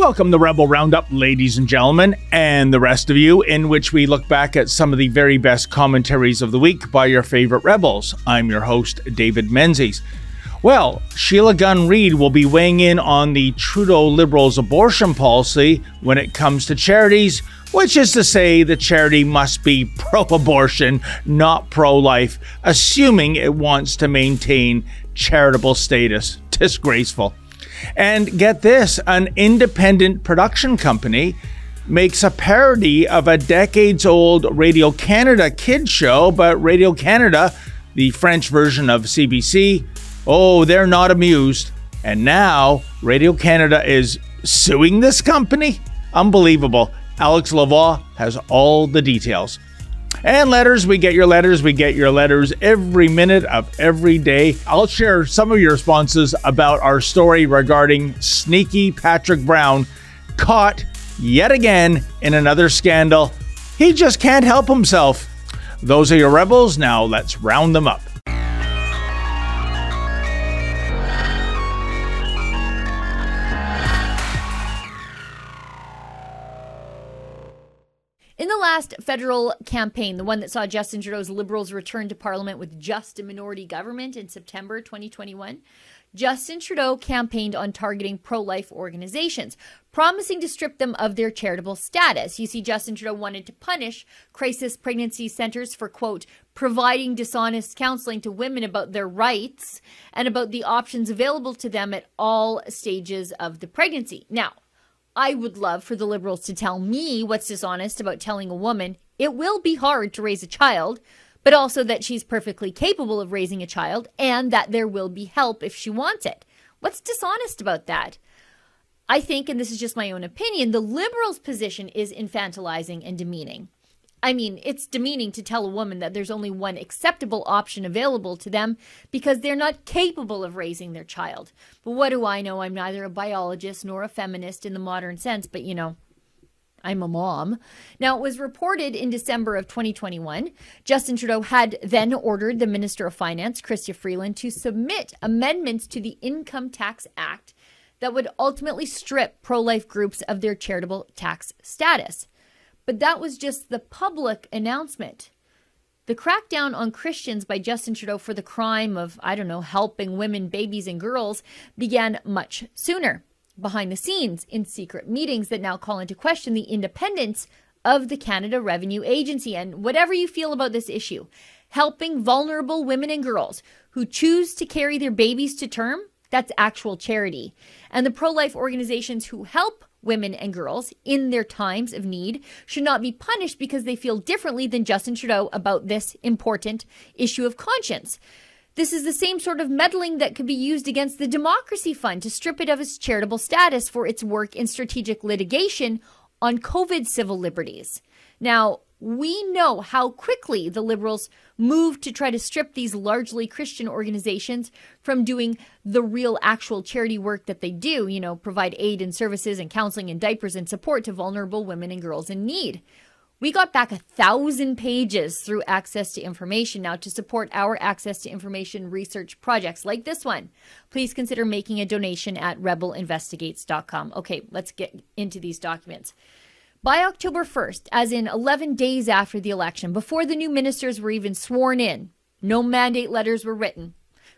Welcome to Rebel Roundup, ladies and gentlemen, and the rest of you, in which we look back at some of the very best commentaries of the week by your favorite rebels. I'm your host, David Menzies. Well, Sheila Gunn Reid will be weighing in on the Trudeau Liberals' abortion policy when it comes to charities, which is to say the charity must be pro abortion, not pro life, assuming it wants to maintain charitable status. Disgraceful. And get this an independent production company makes a parody of a decades old Radio Canada kids show, but Radio Canada, the French version of CBC, oh, they're not amused. And now Radio Canada is suing this company? Unbelievable. Alexa Lavoie has all the details. And letters, we get your letters. We get your letters every minute of every day. I'll share some of your responses about our story regarding sneaky Patrick Brown caught yet again in another scandal. He just can't help himself. Those are your rebels. Now let's round them up. In the last federal campaign, the one that saw Justin Trudeau's Liberals return to Parliament with just a minority government in September 2021, Justin Trudeau campaigned on targeting pro life organizations, promising to strip them of their charitable status. You see, Justin Trudeau wanted to punish crisis pregnancy centers for, quote, providing dishonest counseling to women about their rights and about the options available to them at all stages of the pregnancy. Now, I would love for the liberals to tell me what's dishonest about telling a woman it will be hard to raise a child, but also that she's perfectly capable of raising a child and that there will be help if she wants it. What's dishonest about that? I think, and this is just my own opinion, the liberals' position is infantilizing and demeaning. I mean, it's demeaning to tell a woman that there's only one acceptable option available to them because they're not capable of raising their child. But what do I know? I'm neither a biologist nor a feminist in the modern sense, but you know, I'm a mom. Now, it was reported in December of 2021, Justin Trudeau had then ordered the Minister of Finance, Chrystia Freeland, to submit amendments to the Income Tax Act that would ultimately strip pro life groups of their charitable tax status. But that was just the public announcement. The crackdown on Christians by Justin Trudeau for the crime of, I don't know, helping women, babies, and girls began much sooner, behind the scenes, in secret meetings that now call into question the independence of the Canada Revenue Agency. And whatever you feel about this issue, helping vulnerable women and girls who choose to carry their babies to term, that's actual charity. And the pro life organizations who help women and girls in their times of need should not be punished because they feel differently than Justin Trudeau about this important issue of conscience. This is the same sort of meddling that could be used against the Democracy Fund to strip it of its charitable status for its work in strategic litigation on COVID civil liberties. Now, we know how quickly the Liberals moved to try to strip these largely Christian organizations from doing the real actual charity work that they do, you know, provide aid and services and counseling and diapers and support to vulnerable women and girls in need. We got back a thousand pages through Access to Information now to support our Access to Information research projects like this one. Please consider making a donation at rebelinvestigates.com. Okay, let's get into these documents. By October 1st, as in 11 days after the election, before the new ministers were even sworn in, no mandate letters were written.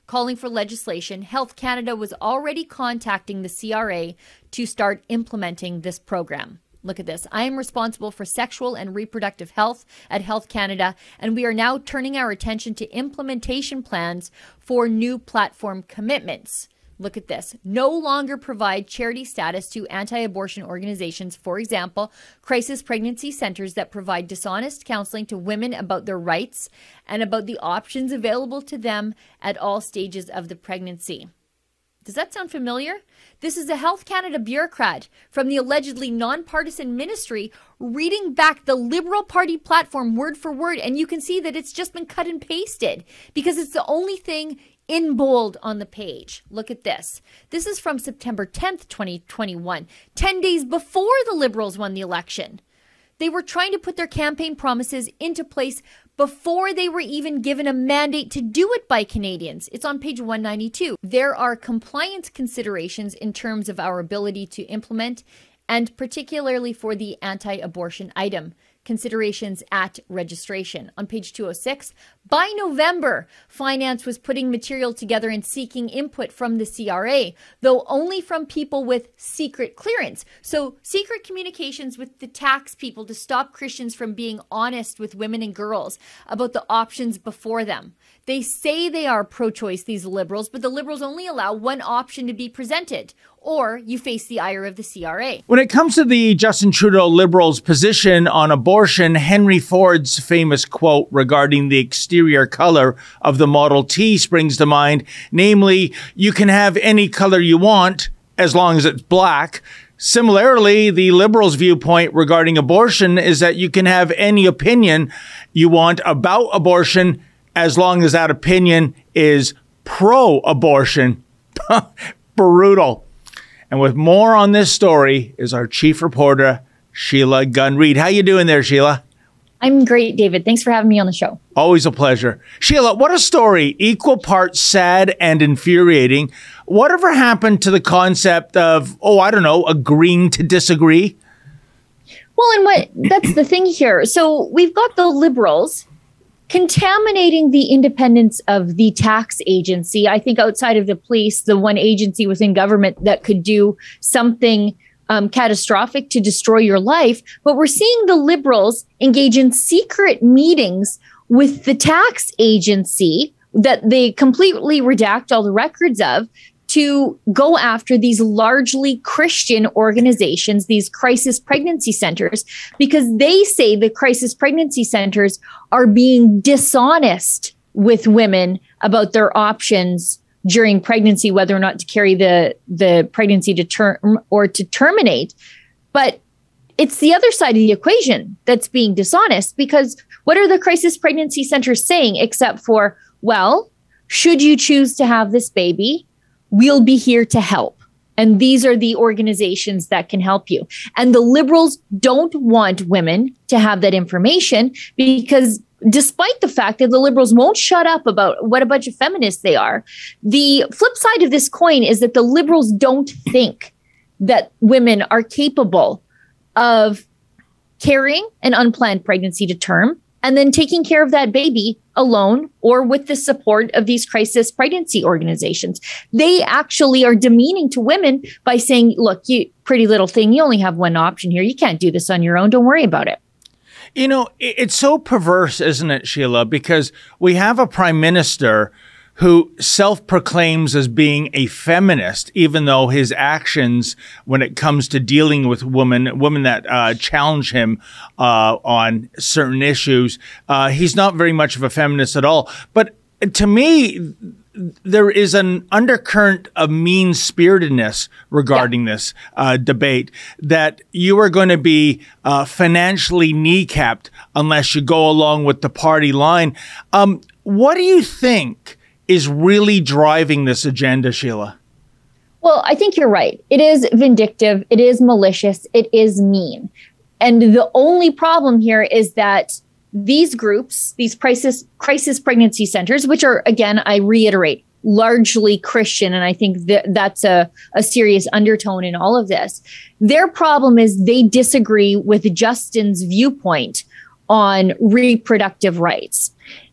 Calling for legislation, Health Canada was already contacting the CRA to start implementing this program. Look at this. I am responsible for sexual and reproductive health at Health Canada, and we are now turning our attention to implementation plans for new platform commitments. Look at this. No longer provide charity status to anti abortion organizations, for example, crisis pregnancy centers that provide dishonest counseling to women about their rights and about the options available to them at all stages of the pregnancy. Does that sound familiar? This is a Health Canada bureaucrat from the allegedly nonpartisan ministry reading back the Liberal Party platform word for word, and you can see that it's just been cut and pasted because it's the only thing in bold on the page. Look at this. This is from September 10th, 2021, 10 days before the Liberals won the election. They were trying to put their campaign promises into place before they were even given a mandate to do it by Canadians. It's on page 192. There are compliance considerations in terms of our ability to implement and particularly for the anti abortion item considerations at registration. On page 206, by November, Finance was putting material together and seeking input from the CRA, though only from people with secret clearance. So, secret communications with the tax people to stop Christians from being honest with women and girls about the options before them. They say they are pro choice, these liberals, but the liberals only allow one option to be presented, or you face the ire of the CRA. When it comes to the Justin Trudeau Liberals' position on abortion, Henry Ford's famous quote regarding the exterior color of the Model T springs to mind, namely, you can have any color you want as long as it's black. Similarly, the Liberals' viewpoint regarding abortion is that you can have any opinion you want about abortion as long as that opinion is pro abortion. Brutal. And with more on this story is our chief reporter, Sheila Gunn Reid. How you doing there, Sheila? I'm great, David. Thanks for having me on the show. Always a pleasure. Sheila, what a story. Equal parts sad and infuriating. Whatever happened to the concept of, oh, I don't know, agreeing to disagree? Well, and what that's the thing here. So we've got the liberals contaminating the independence of the tax agency. I think outside of the police, the one agency within government that could do something um, catastrophic to destroy your life. But we're seeing the liberals engage in secret meetings with the tax agency that they completely redact all the records of to go after these largely Christian organizations, these crisis pregnancy centers, because they say the crisis pregnancy centers are being dishonest with women about their options during pregnancy, whether or not to carry the, the pregnancy to term or to terminate. But it's the other side of the equation that's being dishonest because what are the crisis pregnancy centers saying except for, well, should you choose to have this baby, we'll be here to help. And these are the organizations that can help you. And the liberals don't want women to have that information because despite the fact that the liberals won't shut up about what a bunch of feminists they are, the flip side of this coin is that the liberals don't think that women are capable of carrying an unplanned pregnancy to term and then taking care of that baby alone or with the support of these crisis pregnancy organizations. They actually are demeaning to women by saying, look, you pretty little thing, you only have one option here. You can't do this on your own. Don't worry about it. You know, it's so perverse, isn't it, Sheila? Because we have a prime minister who self proclaims as being a feminist, even though his actions, when it comes to dealing with women, women that uh, challenge him uh, on certain issues, uh, he's not very much of a feminist at all. But to me, there is an undercurrent of mean spiritedness regarding yeah. this uh, debate that you are going to be uh, financially kneecapped unless you go along with the party line. Um, what do you think? Is really driving this agenda, Sheila? Well, I think you're right. It is vindictive, it is malicious, it is mean. And the only problem here is that these groups, these crisis crisis pregnancy centers, which are again, I reiterate, largely Christian, and I think that that's a, a serious undertone in all of this. Their problem is they disagree with Justin's viewpoint on reproductive rights.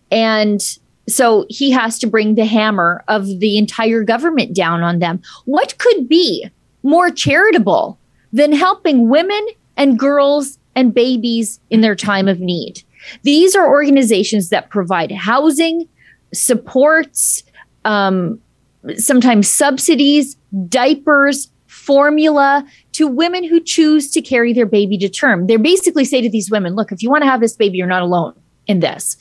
And so he has to bring the hammer of the entire government down on them. What could be more charitable than helping women and girls and babies in their time of need? These are organizations that provide housing, supports, um, sometimes subsidies, diapers, formula to women who choose to carry their baby to term. They basically say to these women, look, if you want to have this baby, you're not alone in this.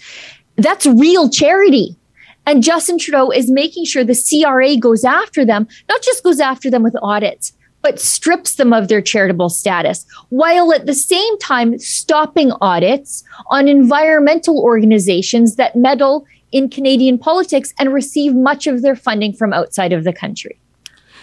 That's real charity. And Justin Trudeau is making sure the CRA goes after them, not just goes after them with audits, but strips them of their charitable status, while at the same time stopping audits on environmental organizations that meddle in Canadian politics and receive much of their funding from outside of the country.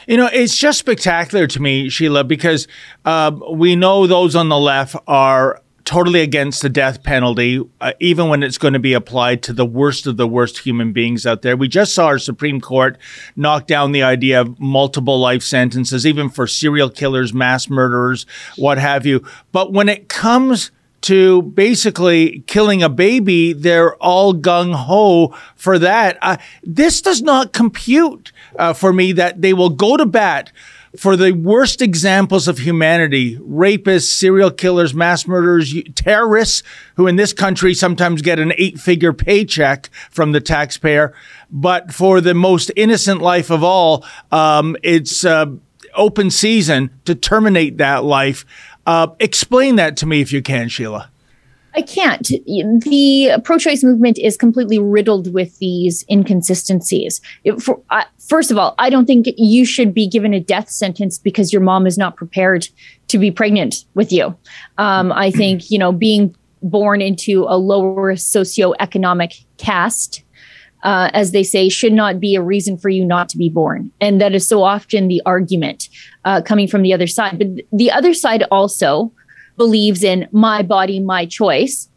You know, it's just spectacular to me, Sheila, because uh, we know those on the left are totally against the death penalty, uh, even when it's going to be applied to the worst of the worst human beings out there. We just saw our Supreme Court knock down the idea of multiple life sentences, even for serial killers, mass murderers, what have you. But when it comes to basically killing a baby, they're all gung ho for that. Uh, this does not compute uh, for me that they will go to bat for the worst examples of humanity rapists, serial killers, mass murderers, terrorists, who in this country sometimes get an eight figure paycheck from the taxpayer. But for the most innocent life of all, um, it's uh, open season to terminate that life. Uh, explain that to me if you can, Sheila. I can't. The pro choice movement is completely riddled with these inconsistencies. It, for, uh, first of all, I don't think you should be given a death sentence because your mom is not prepared to be pregnant with you. Um, I think, you know, being born into a lower socioeconomic caste. Uh, as they say, should not be a reason for you not to be born. And that is so often the argument uh, coming from the other side. But the other side also believes in my body, my choice.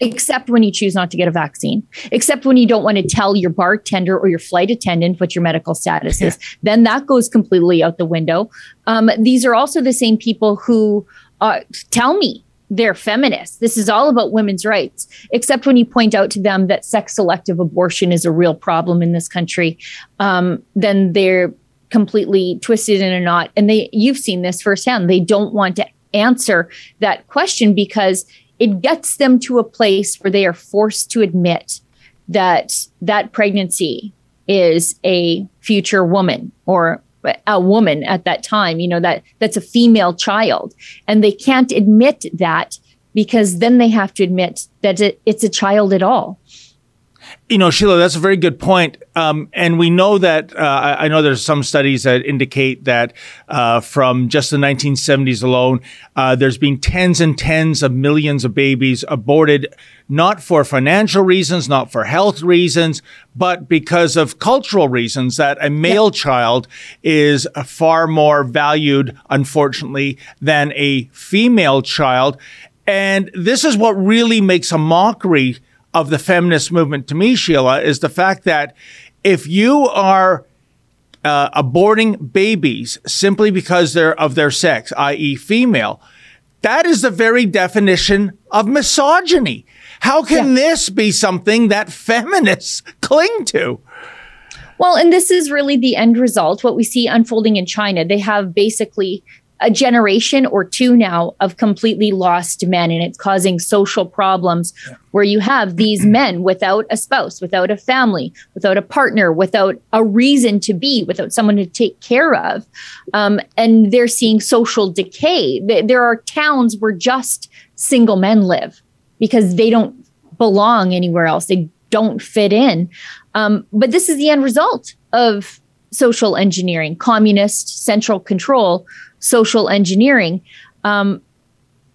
Except when you choose not to get a vaccine, except when you don't want to tell your bartender or your flight attendant what your medical status yeah. is, then that goes completely out the window. Um, these are also the same people who uh, tell me they're feminists. This is all about women's rights, except when you point out to them that sex selective abortion is a real problem in this country. Um, then they're completely twisted in a knot. And they, you've seen this firsthand. They don't want to answer that question because it gets them to a place where they are forced to admit that that pregnancy is a future woman or a woman at that time you know that that's a female child. And they can't admit that because then they have to admit that it, it's a child at all you know, Sheila, that's a very good point. Um, and we know that, uh, I know there's some studies that indicate that uh, from just the 1970s alone, uh, there's been tens and tens of millions of babies aborted, not for financial reasons, not for health reasons, but because of cultural reasons that a male child is far more valued, unfortunately, than a female child. And this is what really makes a mockery of the feminist movement to me, Sheila, is the fact that if you are uh, aborting babies simply because they're of their sex, i.e., female, that is the very definition of misogyny. How can yeah. this be something that feminists cling to? Well, and this is really the end result. What we see unfolding in China, they have basically a generation or two now of completely lost men and it's causing social problems where you have these men without a spouse without a family without a partner without a reason to be without someone to take care of. Um, and they're seeing social decay. There are towns where just single men live because they don't belong anywhere else. They don't fit in. Um, but this is the end result of social engineering communist central control social engineering. Um,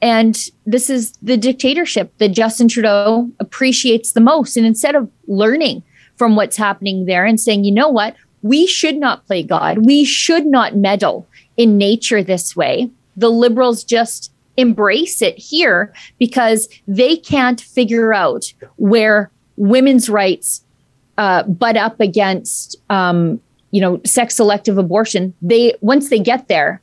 and this is the dictatorship that Justin Trudeau appreciates the most. And instead of learning from what's happening there and saying, you know what, we should not play God, we should not meddle in nature this way, the liberals just embrace it here because they can't figure out where women's rights uh, butt up against um, you know sex selective abortion they once they get there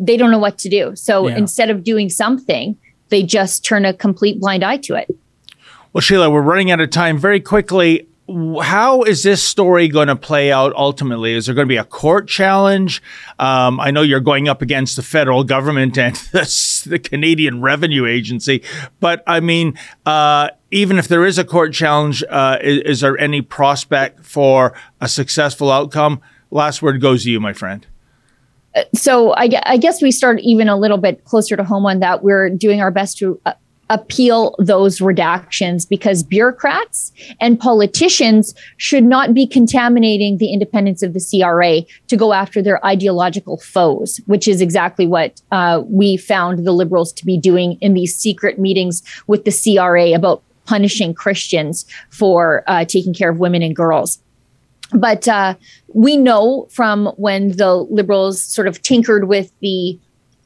they don't know what to do. So yeah. instead of doing something, they just turn a complete blind eye to it. Well, Sheila, we're running out of time very quickly. How is this story going to play out ultimately? Is there going to be a court challenge? Um, I know you're going up against the federal government and the, the Canadian Revenue Agency, but I mean, uh, even if there is a court challenge, uh, is, is there any prospect for a successful outcome? Last word goes to you, my friend so I, I, guess we start even a little bit closer to home on that. We're doing our best to uh, appeal those redactions because bureaucrats and politicians should not be contaminating the independence of the CRA to go after their ideological foes, which is exactly what uh, we found the liberals to be doing in these secret meetings with the CRA about punishing Christians for uh, taking care of women and girls. But uh, we know from when the liberals sort of tinkered with the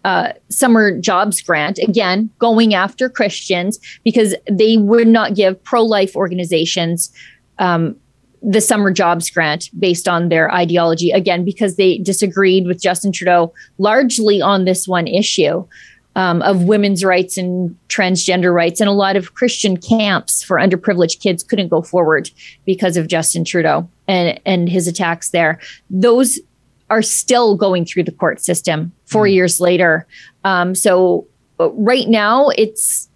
uh, summer jobs grant, again, going after Christians because they would not give pro life organizations um, the summer jobs grant based on their ideology, again, because they disagreed with Justin Trudeau largely on this one issue. Um, of women's rights and transgender rights, and a lot of Christian camps for underprivileged kids couldn't go forward because of Justin Trudeau and and his attacks there. Those are still going through the court system 4 mm. years later. Um, so uh, right now, it's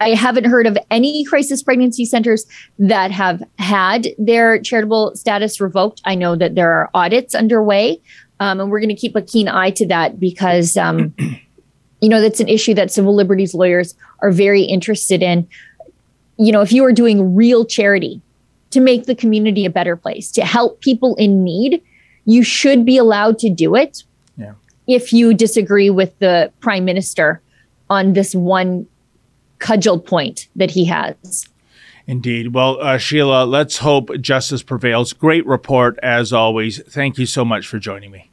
I haven't heard of any crisis pregnancy centers that have had their charitable status revoked. I know that there are audits underway, um, and we're going to keep a keen eye to that because, um, you know, that's an issue that civil liberties lawyers are very interested in. You know, if you are doing real charity to make the community a better place, to help people in need, you should be allowed to do it yeah. if you disagree with the prime minister on this one cudgel point that he has. Indeed. Well, uh, Sheila, let's hope justice prevails. Great report, as always. Thank you so much for joining me.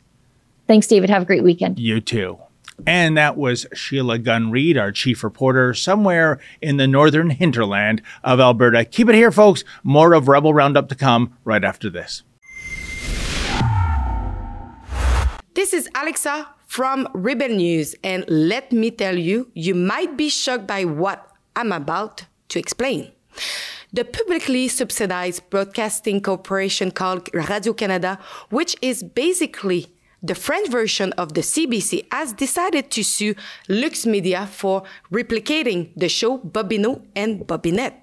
Thanks, David. Have a great weekend. You too. And that was Sheila Gunn Reid, our chief reporter, somewhere in the northern hinterland of Alberta. Keep it here, folks. More of Rebel Roundup to come right after this. This is Alexa from Rebel News, and let me tell you, you might be shocked by what I'm about to explain. The publicly subsidized broadcasting corporation called Radio Canada, which is basically the French version of the CBC, has decided to sue Lux Media for replicating the show Bobino and Bobinette.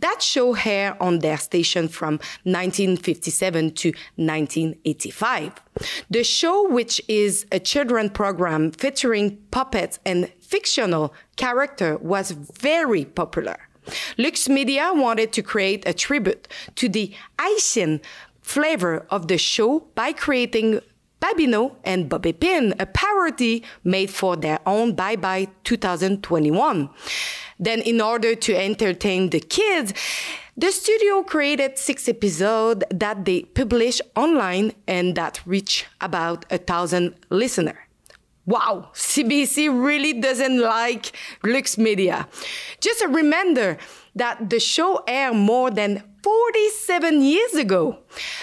That show aired on their station from 1957 to 1985. The show, which is a children program featuring puppets and fictional character, was very popular. Lux Media wanted to create a tribute to the Haitian flavor of the show by creating Babino and Bobby Pin, a parody made for their own Bye Bye 2021. Then, in order to entertain the kids, the studio created six episodes that they published online and that reach about a thousand listeners. Wow, CBC really doesn't like Lux Media. Just a reminder that the show aired more than 47 years ago.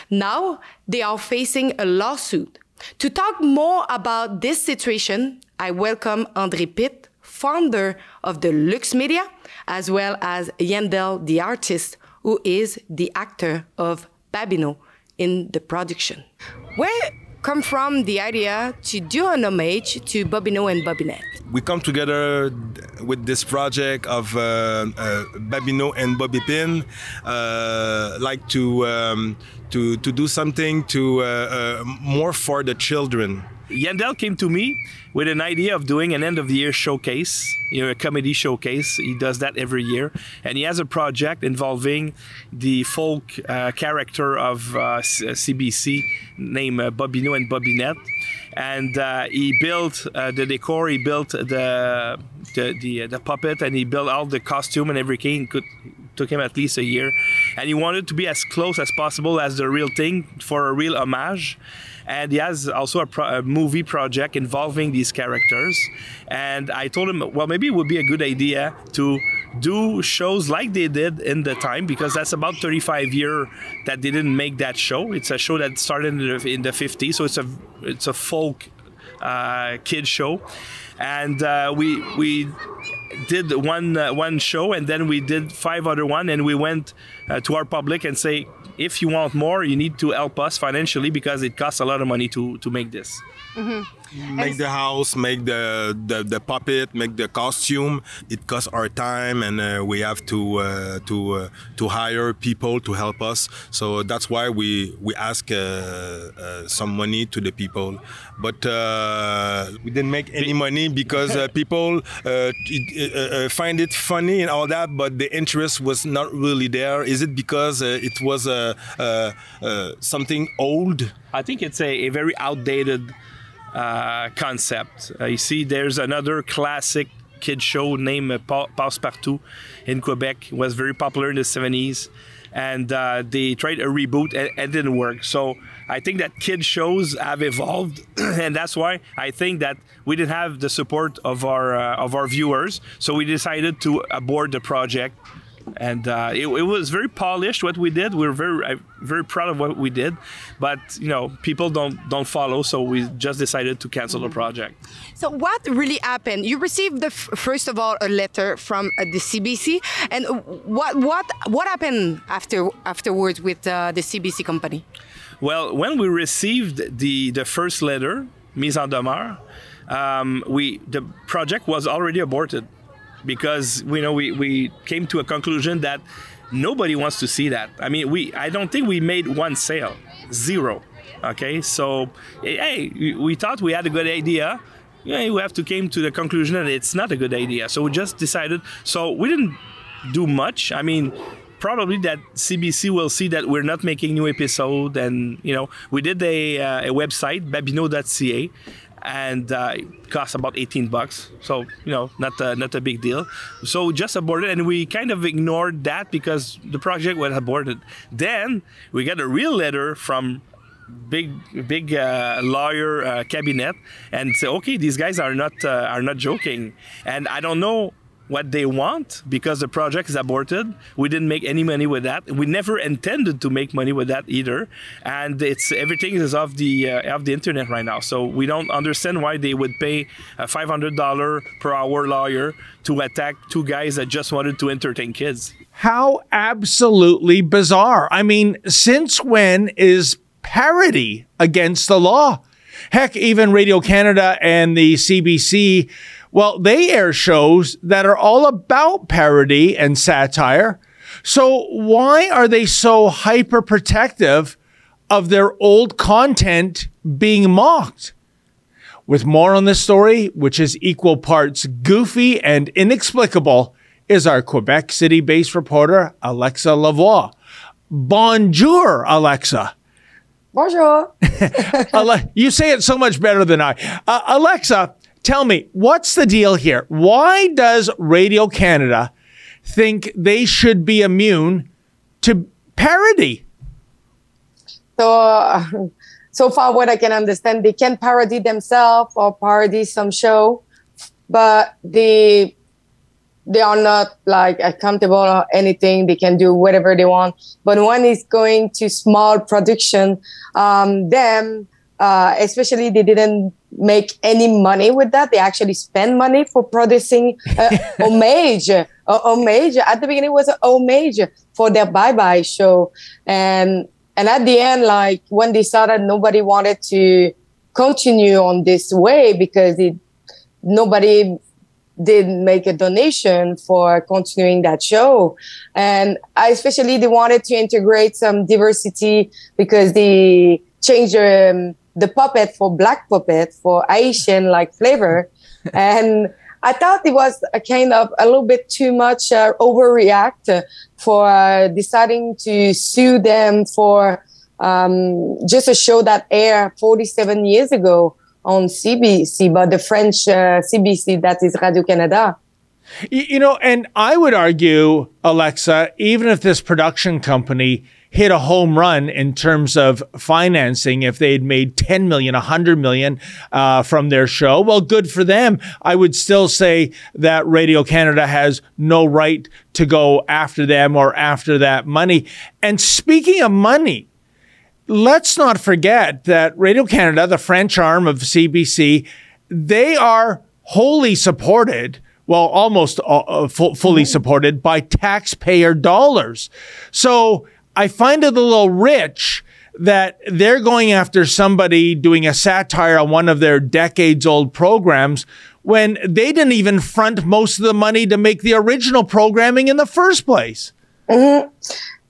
Now they are facing a lawsuit. To talk more about this situation, I welcome André Pitt, founder of the Lux Media, as well as Yandel, the artist, who is the actor of Babino in the production. Where come from the idea to do an homage to Bobino and Bobinette? We come together with this project of uh, uh, Babino and Bobby Pin, uh, like to um, to to do something to uh, uh, more for the children Yandel came to me with an idea of doing an end of the year showcase, you know, a comedy showcase. He does that every year, and he has a project involving the folk uh, character of uh, CBC uh, named uh, Bobino and Bobinette. And uh, he built uh, the decor, he built the the, the, the puppet, and he built all the costume and everything. Could took him at least a year, and he wanted to be as close as possible as the real thing for a real homage and he has also a, pro- a, movie project involving these characters. And I told him, well, maybe it would be a good idea to do shows like they did in the time because that's about 35 year that they didn't make that show. It's a show that started in the, in the 50s, so it's a it's a folk uh, kid show, and uh, we we did one uh, one show and then we did five other one and we went uh, to our public and say if you want more, you need to help us financially because it costs a lot of money to to make this. Mm-hmm. Make the house, make the, the, the puppet, make the costume. It costs our time, and uh, we have to uh, to uh, to hire people to help us. So that's why we we ask uh, uh, some money to the people, but uh, we didn't make any money because people find it funny and all that, but the interest was not really there. Is it because it was something old? I think it's a, a very outdated uh, concept. Uh, you see, there's another classic kid show named uh, Passepartout in Quebec. It was very popular in the 70s, and uh, they tried a reboot and it didn't work. So I think that kid shows have evolved, and that's why I think that we didn't have the support of our uh, of our viewers. So we decided to abort the project and uh, it, it, was very polished what we did. We are very very proud of what we did, but you know people don't don't follow, so we just decided to cancel the project. So what really happened? You received the first of all a letter from uh, the CBC, and what what what happened after afterwards with uh, the CBC company? Well, when we received the the first letter, mise en demeure, um, we the project was already aborted because you know we, we came to a conclusion that nobody wants to see that. I mean, we I don't think we made one sale, zero. Okay, so hey, we thought we had a good idea. Yeah, we have to came to the conclusion that it's not a good idea. So we just decided. So we didn't do much. I mean, probably that CBC will see that we're not making new episode, and you know, we did a, uh, a website babino.ca, and uh, it cost about 18 bucks. So you know, not a, not a big deal. So just aborted, and we kind of ignored that because the project was aborted. Then we got a real letter from big big uh, lawyer uh, cabinet and say okay these guys are not uh, are not joking and i don't know what they want because the project is aborted. We didn't make any money with that. We never intended to make money with that either. And it's everything is off the uh, off the internet right now. So we don't understand why they would pay a five hundred dollar per hour lawyer to attack two guys that just wanted to entertain kids. How absolutely bizarre! I mean, since when is parody against the law? Heck, even Radio Canada and the CBC well, they air shows that are all about parody and satire. So why are they so hyper protective of their old content being mocked? With more on this story, which is equal parts goofy and inexplicable, is our Quebec City based reporter, Alexa Lavoie. Bonjour, Alexa. Bonjour. you say it so much better than I. Uh, Alexa, Tell me, what's the deal here? Why does Radio Canada think they should be immune to parody? So, uh, so far, what I can understand, they can parody themselves or parody some show, but they they are not like accountable or anything. They can do whatever they want. But when it's going to small production, um, them uh, especially they didn't make any money with that. They actually spend money for producing uh, homage. Uh, homage at the beginning it was a homage for their bye bye show, and and at the end, like when they saw that nobody wanted to continue on this way because it nobody did make a donation for continuing that show and I, especially they wanted to integrate some diversity because they changed um, the puppet for black puppet for Asian like flavor. and I thought it was a kind of a little bit too much uh, overreact for uh, deciding to sue them for um, just a show that aired 47 years ago on CBC, but the French uh, CBC, that is Radio Canada. You know, and I would argue, Alexa, even if this production company hit a home run in terms of financing if they'd made 10 million, 100 million uh, from their show. Well, good for them. I would still say that Radio Canada has no right to go after them or after that money. And speaking of money, let's not forget that Radio Canada, the French arm of CBC, they are wholly supported well, almost uh, uh fully supported by taxpayer dollars. So I find it a little rich that they're going after somebody doing a satire on one of their decades old programs when they didn't even front most of the money to make the original programming in the first place. Mm-hmm.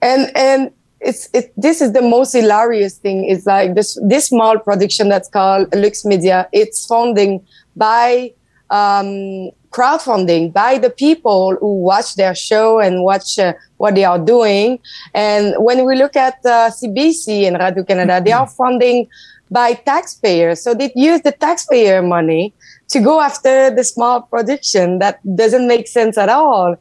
And and it's it, this is the most hilarious thing is like this this small production that's called Lux Media. It's funding by um, crowdfunding by the people who watch their show and watch uh, what they are doing. And when we look at uh, CBC and Radio Canada, they are funding by taxpayers. So they use the taxpayer money to go after the small production that doesn't make sense at all.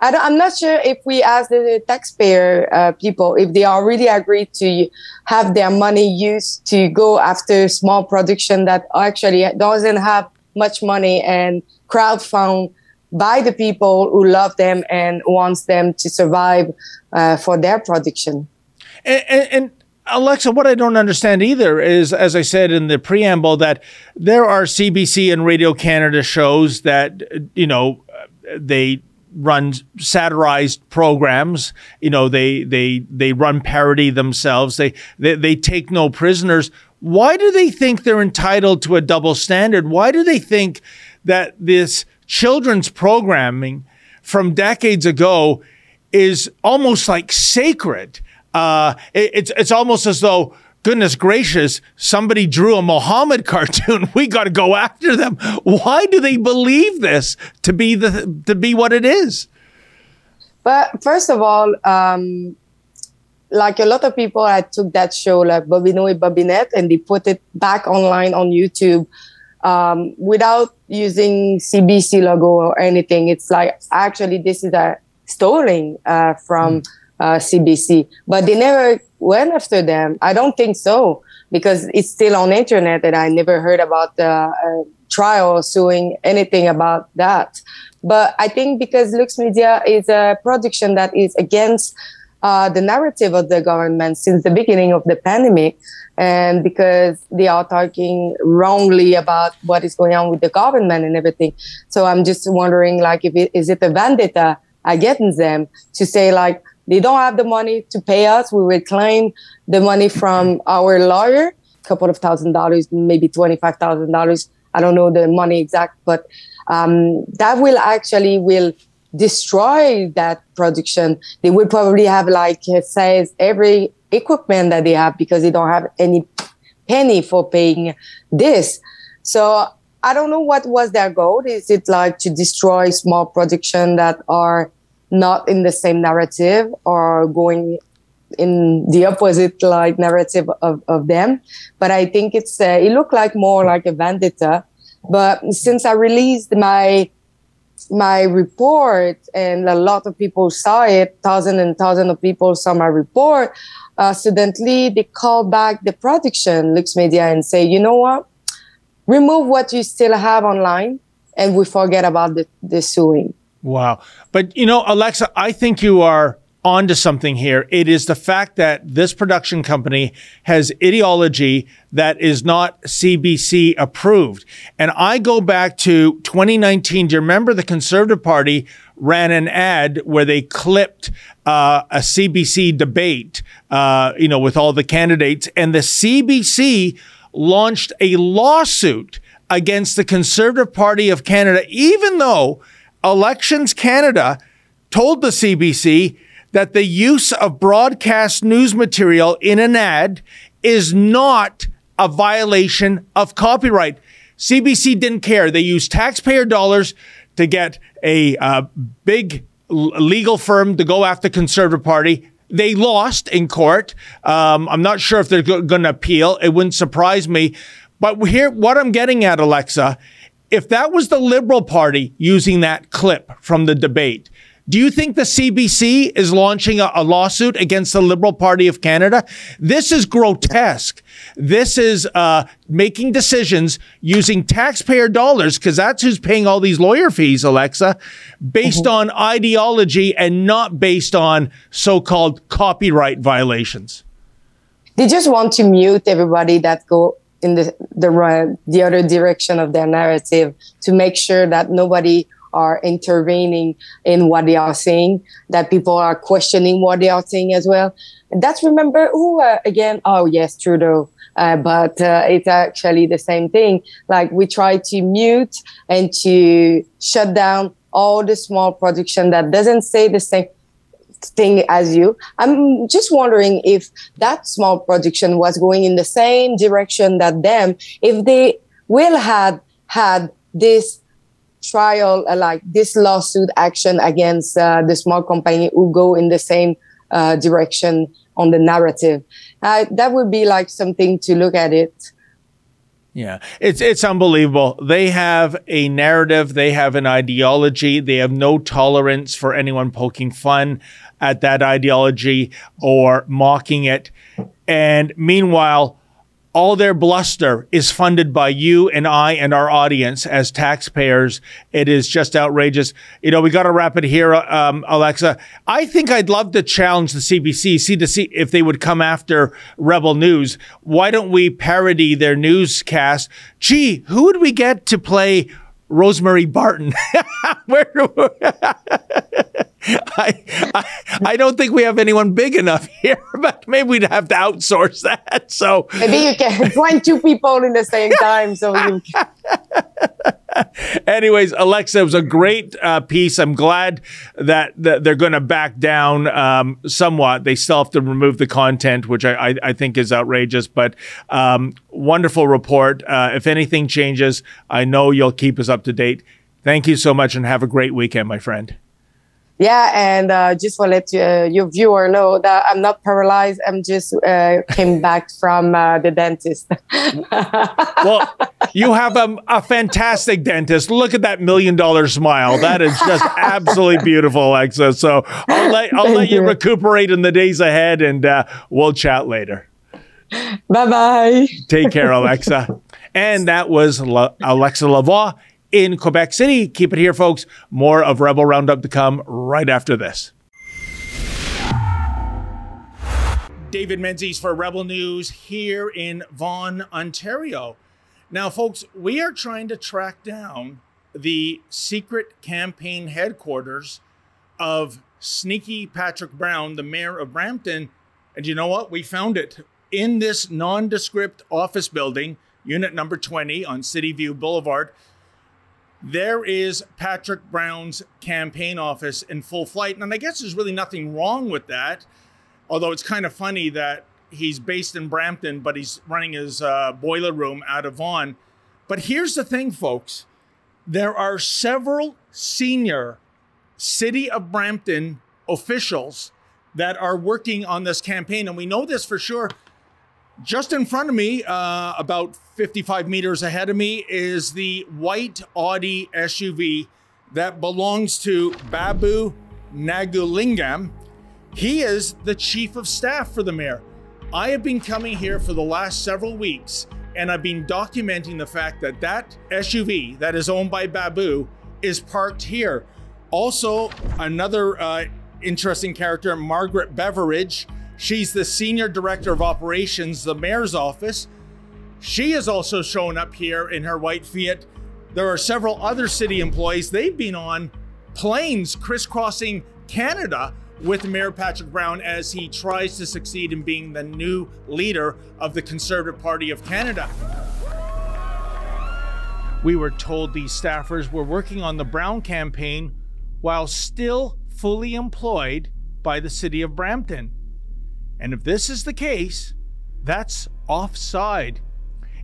I am not sure if we ask the taxpayer uh, people if they are really agreed to have their money used to go after small production that actually doesn't have much money and crowdfund by the people who love them and wants them to survive uh, for their production. and, and, and Alexa, what I don't understand either is, as I said in the preamble, that there are CBC and Radio Canada shows that, you know, they run satirized programs. You know, they they they run parody themselves. They they, they take no prisoners. Why do they think they're entitled to a double standard? Why do they think that this children's programming from decades ago is almost like sacred? Uh, it, it's it's almost as though goodness gracious, somebody drew a Mohammed cartoon. We got to go after them. Why do they believe this to be the to be what it is? But first of all, um, like a lot of people, I took that show like Bobino Bobinette and they put it back online on YouTube um, without using CBC logo or anything. It's like actually this is a stolen uh, from. Mm uh, CBC, but they never went after them. I don't think so because it's still on internet, and I never heard about the uh, trial suing anything about that. But I think because Lux Media is a production that is against uh, the narrative of the government since the beginning of the pandemic, and because they are talking wrongly about what is going on with the government and everything. So I'm just wondering, like, if it is it a vendetta against them to say like they don't have the money to pay us. We will claim the money from our lawyer, a couple of thousand dollars, maybe twenty-five thousand dollars. I don't know the money exact, but um, that will actually will destroy that production. They will probably have like it says every equipment that they have because they don't have any penny for paying this. So I don't know what was their goal. Is it like to destroy small production that are not in the same narrative or going in the opposite like narrative of, of them but i think it's uh, it looked like more like a vendetta but since i released my my report and a lot of people saw it thousands and thousands and thousand of people saw my report. Uh, suddenly they call back the production lux media and say you know what? Remove what you still have online and we forget about the, the suing. Wow. But you know, Alexa, I think you are onto something here. It is the fact that this production company has ideology that is not CBC approved. And I go back to 2019. Do you remember the Conservative Party ran an ad where they clipped uh, a CBC debate, uh, you know, with all the candidates, and the CBC launched a lawsuit against the Conservative Party of Canada, even though Elections Canada told the CBC that the use of broadcast news material in an ad is not a violation of copyright. CBC didn't care. They used taxpayer dollars to get a uh, big legal firm to go after the Conservative Party. They lost in court. Um, I'm not sure if they're going to appeal. It wouldn't surprise me. But here, what I'm getting at, Alexa, if that was the Liberal Party using that clip from the debate, do you think the CBC is launching a, a, lawsuit against the Liberal Party of Canada? This is grotesque. This is uh, making decisions using taxpayer dollars, because that's who's paying all these lawyer fees, Alexa, based mm-hmm. on ideology and not based on so called copyright violations. They just want to mute everybody that go in the the the other direction of their narrative to make sure that nobody are intervening in what they are saying, that people are questioning what they are saying as well. And that's remember who uh, again? Oh yes, Trudeau. Uh, but uh, it's actually the same thing. Like we try to mute and to shut down all the small production that doesn't say the same thing as you. I'm just wondering if that small production was going in the same direction that them, if they will had had this trial, uh, like this lawsuit action against uh, the small company who go in the same uh, direction on the narrative. Uh, that would be like something to look at it. Yeah, it's it's unbelievable. They have a narrative, they have an ideology, they have no tolerance for anyone poking fun at that ideology or mocking it. And meanwhile, all their bluster is funded by you and I and our audience as taxpayers. It is just outrageous. You know, we got to wrap it here, um, Alexa. I think I'd love to challenge the CBC, see to see if they would come after Rebel News. Why don't we parody their newscast? Gee, who would we get to play Rosemary Barton? Where? I, I, I don't think we have anyone big enough here, but maybe we'd have to outsource that. So maybe you can find two people in the same time. So you. Anyways, Alexa, it was a great uh, piece. I'm glad that, that they're going to back down um, somewhat. They still have to remove the content, which I, I, I think is outrageous, but um, wonderful report. Uh, if anything changes, I know you'll keep us up to date. Thank you so much and have a great weekend, my friend. Yeah, and uh, just to let you, uh, your viewer know that I'm not paralyzed. I'm just uh, came back from uh, the dentist. well, you have a, a, fantastic dentist. Look at that million dollar smile. That is just absolutely beautiful, Alexa. So I'll let I'll let you, you, recuperate in the days ahead, and uh, we'll chat later. Bye bye. Take care, Alexa. And that was La- Alexa Lavoie in Quebec City. Keep it here, folks. More of Rebel Roundup to come right after this. David Menzies for Rebel News here in Vaughan, Ontario. Now, folks, we are trying to track down the secret campaign headquarters of sneaky Patrick Brown, the mayor of Brampton. And you know what? We found it in this nondescript office building, unit number 20 on City View Boulevard. There is Patrick Brown's campaign office in full flight. And I guess there's really nothing wrong with that. Although it's kind of funny that he's based in Brampton, but he's running his uh, boiler room out of Vaughan. But here's the thing, folks there are several senior City of Brampton officials that are working on this campaign. And we know this for sure just in front of me, uh, about 55 meters ahead of me, is the white Audi SUV that belongs to Babu Nagulingam. He is the chief of staff for the mayor. I have been coming here for the last several weeks and I've been documenting the fact that that SUV that is owned by Babu is parked here. Also, another uh, interesting character, Margaret Beveridge She's the senior director of operations, the mayor's office. She is also shown up here in her white Fiat. There are several other city employees. They've been on planes crisscrossing Canada with Mayor Patrick Brown as he tries to succeed in being the new leader of the Conservative Party of Canada. We were told these staffers were working on the Brown campaign while still fully employed by the city of Brampton. And if this is the case, that's offside.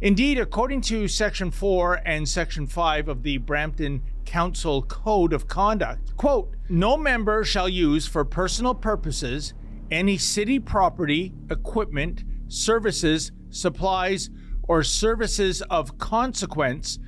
Indeed, according to Section 4 and Section 5 of the Brampton Council Code of Conduct, quote, no member shall use for personal purposes any city property, equipment, services, supplies, or services of consequence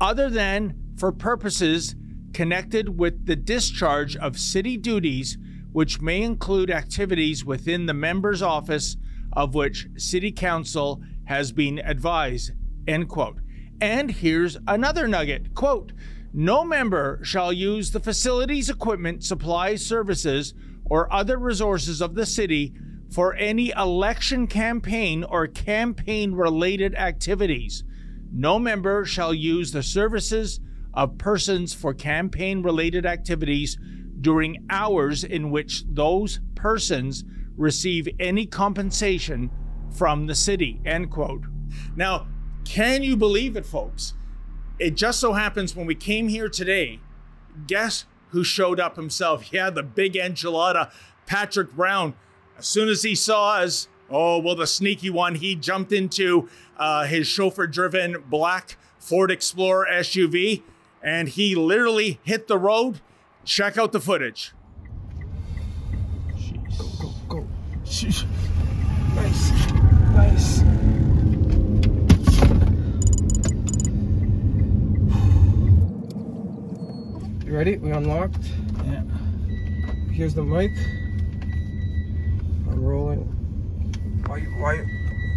other than for purposes connected with the discharge of city duties which may include activities within the member's office of which City Council has been advised. End quote. And here's another nugget quote, no member shall use the facilities, equipment, supplies, services, or other resources of the city for any election campaign or campaign related activities. No member shall use the services of persons for campaign related activities during hours in which those persons receive any compensation from the city. End quote. Now, can you believe it, folks? It just so happens when we came here today, guess who showed up himself? Yeah, the big enchilada, Patrick Brown. As soon as he saw us, oh, well, the sneaky one, he jumped into uh, his chauffeur driven black Ford Explorer SUV and he literally hit the road Check out the footage. Jeez. Go, go, go. Jeez. Nice. Nice. You ready? We unlocked. Yeah. Here's the mic. I'm rolling. Why, why?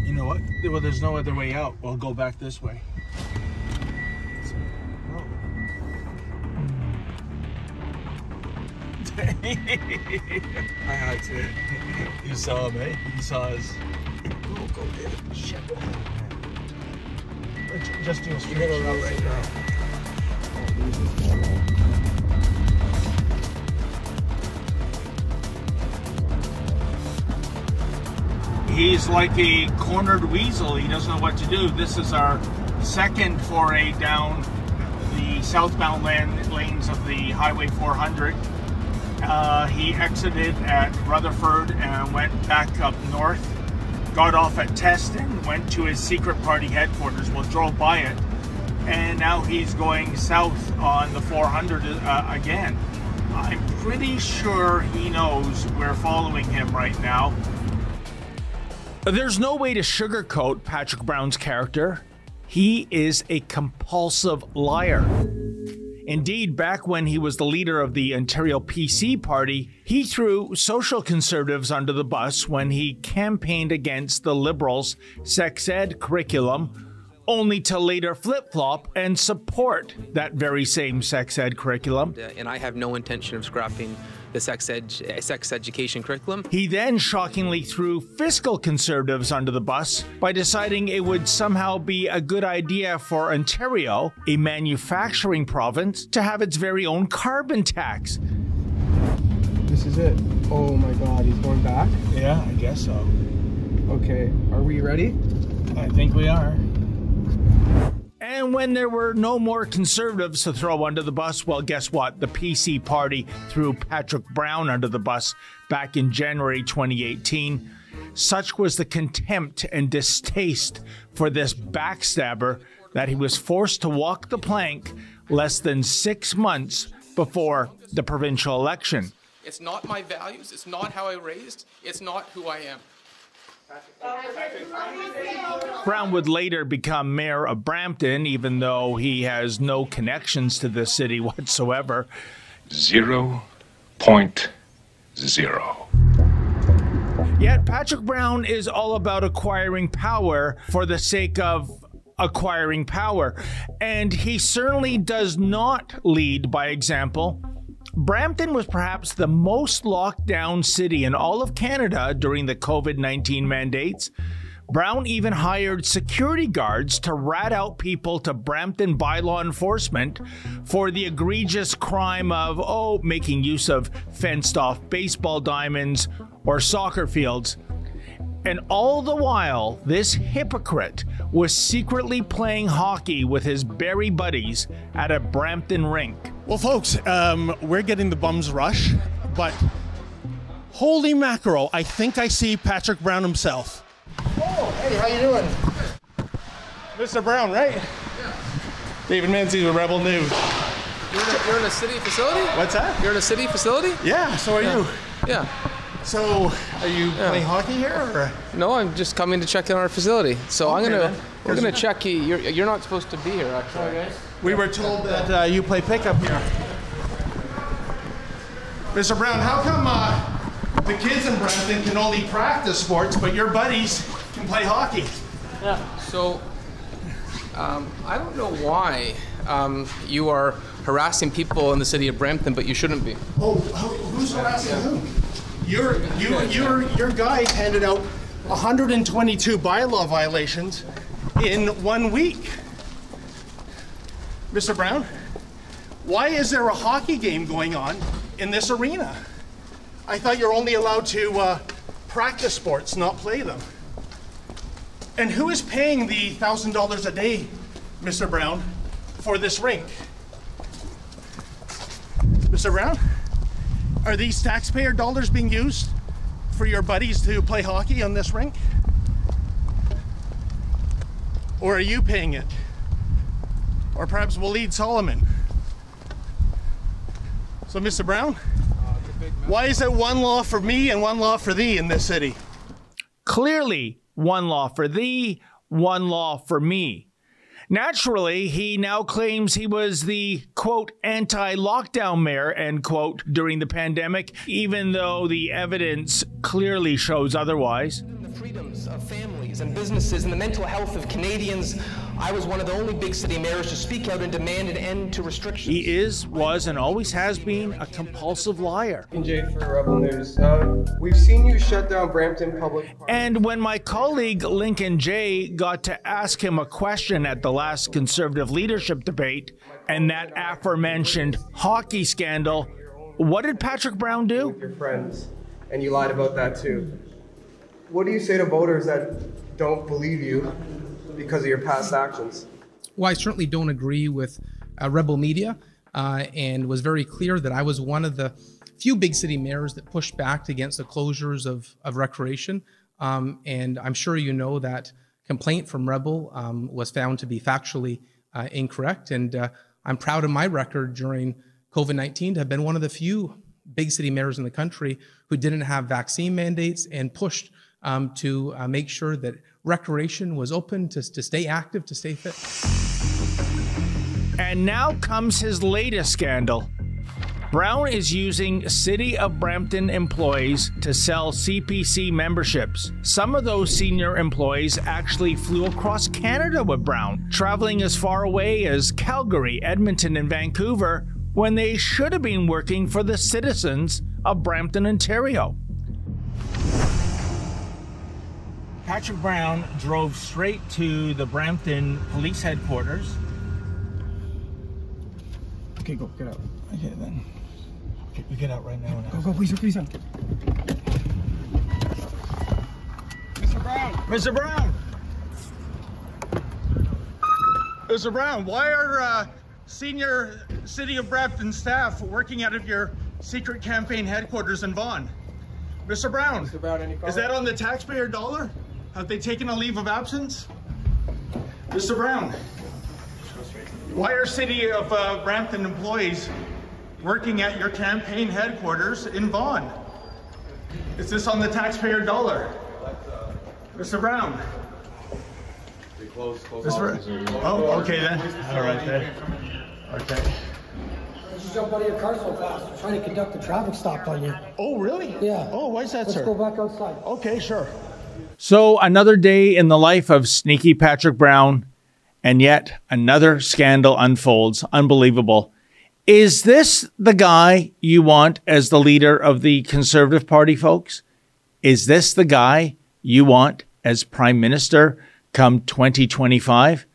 You know what? Well, there's no other way out. We'll go back this way. I had to. You saw him, eh? You saw us. Go, go, David. Shit. Just do a straight gonna shot right right now. now. He's like a cornered weasel. He doesn't know what to do. This is our second foray down the southbound land, lanes of the Highway 400. Uh, he exited at Rutherford and went back up north. Got off at Teston, went to his secret party headquarters. Well, drove by it, and now he's going south on the 400 uh, again. I'm pretty sure he knows we're following him right now. There's no way to sugarcoat Patrick Brown's character. He is a compulsive liar. Indeed, back when he was the leader of the Ontario PC Party, he threw social conservatives under the bus when he campaigned against the Liberals' sex ed curriculum, only to later flip flop and support that very same sex ed curriculum. And I have no intention of scrapping the sex, ed- sex education curriculum. He then shockingly threw fiscal conservatives under the bus by deciding it would somehow be a good idea for Ontario, a manufacturing province, to have its very own carbon tax. This is it. Oh my God, he's going back. Yeah, I guess so. Okay, are we ready? I think we are. And when there were no more conservatives to throw under the bus, well, guess what? The PC party threw Patrick Brown under the bus back in January 2018. Such was the contempt and distaste for this backstabber that he was forced to walk the plank less than six months before the provincial election. It's not my values. It's not how I raised. It's not who I am. Brown would later become mayor of Brampton, even though he has no connections to the city whatsoever. Zero point zero. Yet Patrick Brown is all about acquiring power for the sake of acquiring power. And he certainly does not lead by example. Brampton was perhaps the most locked down city in all of Canada during the COVID 19 mandates. Brown even hired security guards to rat out people to Brampton by law enforcement for the egregious crime of, oh, making use of fenced off baseball diamonds or soccer fields. And all the while, this hypocrite was secretly playing hockey with his Barrie buddies at a Brampton rink. Well, folks, um, we're getting the bums rush, but holy mackerel, I think I see Patrick Brown himself. Oh, hey, how you doing? Mr. Brown, right? Yeah. David Menzies with Rebel News. You're in, a, you're in a city facility? What's that? You're in a city facility? Yeah, so are you. Yeah. So, are you playing hockey here? Or? No, I'm just coming to check in our facility. So I'm gonna then. we're gonna check you. You're you're not supposed to be here actually. We were told that uh, you play pickup here. Mr. Brown, how come uh, the kids in Brampton can only practice sports, but your buddies can play hockey? Yeah. So um, I don't know why um, you are harassing people in the city of Brampton, but you shouldn't be. Oh, who's harassing who? Your, you, your, your guy handed out 122 bylaw violations in one week. Mr. Brown, why is there a hockey game going on in this arena? I thought you're only allowed to uh, practice sports, not play them. And who is paying the $1,000 a day, Mr. Brown, for this rink? Mr. Brown? Are these taxpayer dollars being used for your buddies to play hockey on this rink? Or are you paying it? Or perhaps Walied Soliman? So, Mr. Brown, why is it one law for me and one law for thee in this city? Clearly, one law for thee, one law for me. Naturally, he now claims he was the quote anti lockdown mayor end quote during the pandemic, even though the evidence clearly shows otherwise. The freedoms of families and businesses and the mental health of Canadians. I was one of the only big city mayors to speak out and demand an end to restrictions. He is, was, and always has been a compulsive liar. Jay for Rebel News. Uh, we've seen you shut down Brampton Public. And when my colleague Lincoln Jay got to ask him a question at the last Conservative leadership debate and that aforementioned hockey scandal, what did Patrick Brown do? With your friends, and you lied about that too. What do you say to voters that don't believe you because of your past actions? Well, I certainly don't agree with uh, Rebel Media uh, and was very clear that I was one of the few big city mayors that pushed back against the closures of, of recreation. Um, and I'm sure you know that complaint from Rebel um, was found to be factually uh, incorrect. And uh, I'm proud of my record during COVID 19 to have been one of the few big city mayors in the country who didn't have vaccine mandates and pushed um, to uh, make sure that recreation was open to, to stay active, to stay fit. And now comes his latest scandal. Brown is using City of Brampton employees to sell CPC memberships. Some of those senior employees actually flew across Canada with Brown, traveling as far away as Calgary, Edmonton, and Vancouver when they should have been working for the citizens of Brampton, Ontario. Patrick Brown drove straight to the Brampton police headquarters. Okay, go, get out. Okay, then. Okay, you get out right now. Go, go, please, please. Mr. Brown! Mr. Brown! Mr. Brown, why are uh, senior City of Brampton staff working out of your secret campaign headquarters in Vaughan? Mr. Brown, Mr. Brown, any is that on the taxpayer dollar? Have they taken a leave of absence? Mr. Brown, why are City of uh, Brampton employees working at your campaign headquarters in Vaughan? Is this on the taxpayer dollar? Mr. Brown? Mr. Oh, okay then. All right then. Okay. You jump out of your car so fast. We're trying to conduct a traffic stop on you. Oh, really? Yeah. Oh, why is that, sir? Let's go back outside. Okay, sure. So, another day in the life of sneaky Patrick Brown, and yet another scandal unfolds. Unbelievable. Is this the guy you want as the leader of the Conservative Party, folks? Is this the guy you want as Prime Minister come 2025?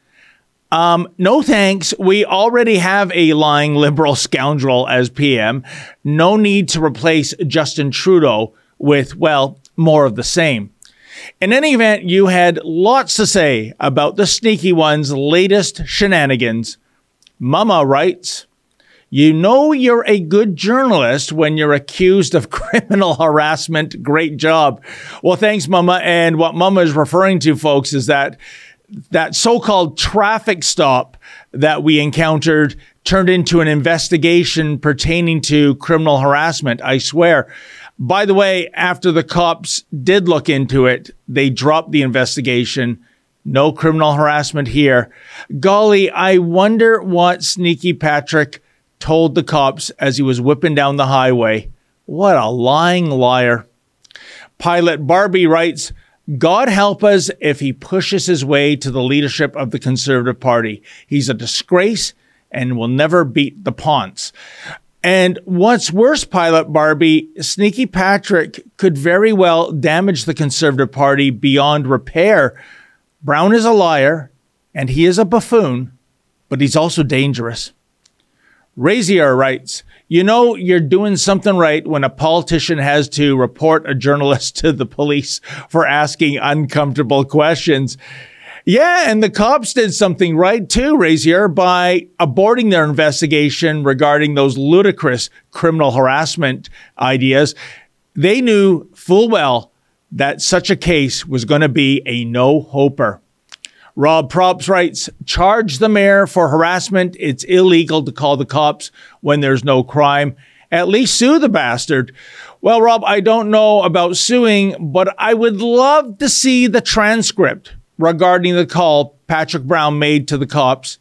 Um, no thanks. We already have a lying liberal scoundrel as PM. No need to replace Justin Trudeau with, well, more of the same. In any event, you had lots to say about the sneaky one's latest shenanigans. Mama writes, you know you're a good journalist when you're accused of criminal harassment. Great job. Well, thanks, Mama. And what Mama is referring to, folks, is that that so-called traffic stop that we encountered turned into an investigation pertaining to criminal harassment. I swear. By the way, after the cops did look into it, they dropped the investigation. No criminal harassment here. Golly, I wonder what Sneaky Patrick told the cops as he was whipping down the highway. What a lying liar. Pilot Barbie writes, God help us if he pushes his way to the leadership of the Conservative Party. He's a disgrace and will never beat the Ponce. And what's worse, Pilot Barbie, Sneaky Patrick could very well damage the Conservative Party beyond repair. Brown is a liar and he is a buffoon, but he's also dangerous. Razier writes, You know, you're doing something right when a politician has to report a journalist to the police for asking uncomfortable questions. Yeah, and the cops did something right too, Razier, by aborting their investigation regarding those ludicrous criminal harassment ideas. They knew full well that such a case was going to be a no hoper. Rob Props writes, charge the mayor for harassment. It's illegal to call the cops when there's no crime. At least sue the bastard. Well, Rob, I don't know about suing, but I would love to see the transcript regarding the call Patrick Brown made to the cops.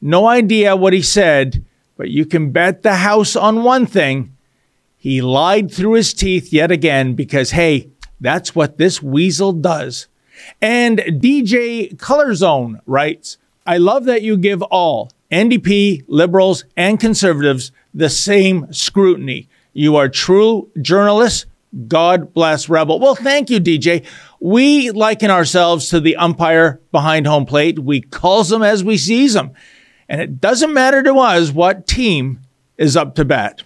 No idea what he said, but you can bet the house on one thing. He lied through his teeth yet again because, hey, that's what this weasel does. And DJ Color Zone writes, I love that you give all NDP, liberals, and conservatives the same scrutiny. You are true journalists. God bless Rebel. Well, thank you, DJ. We liken ourselves to the umpire behind home plate. We calls them as we sees them. And it doesn't matter to us what team is up to bat.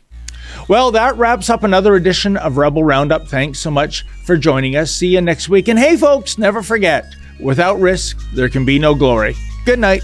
Well, that wraps up another edition of Rebel Roundup. Thanks so much for joining us. See you next week. And hey, folks, never forget without risk, there can be no glory. Good night.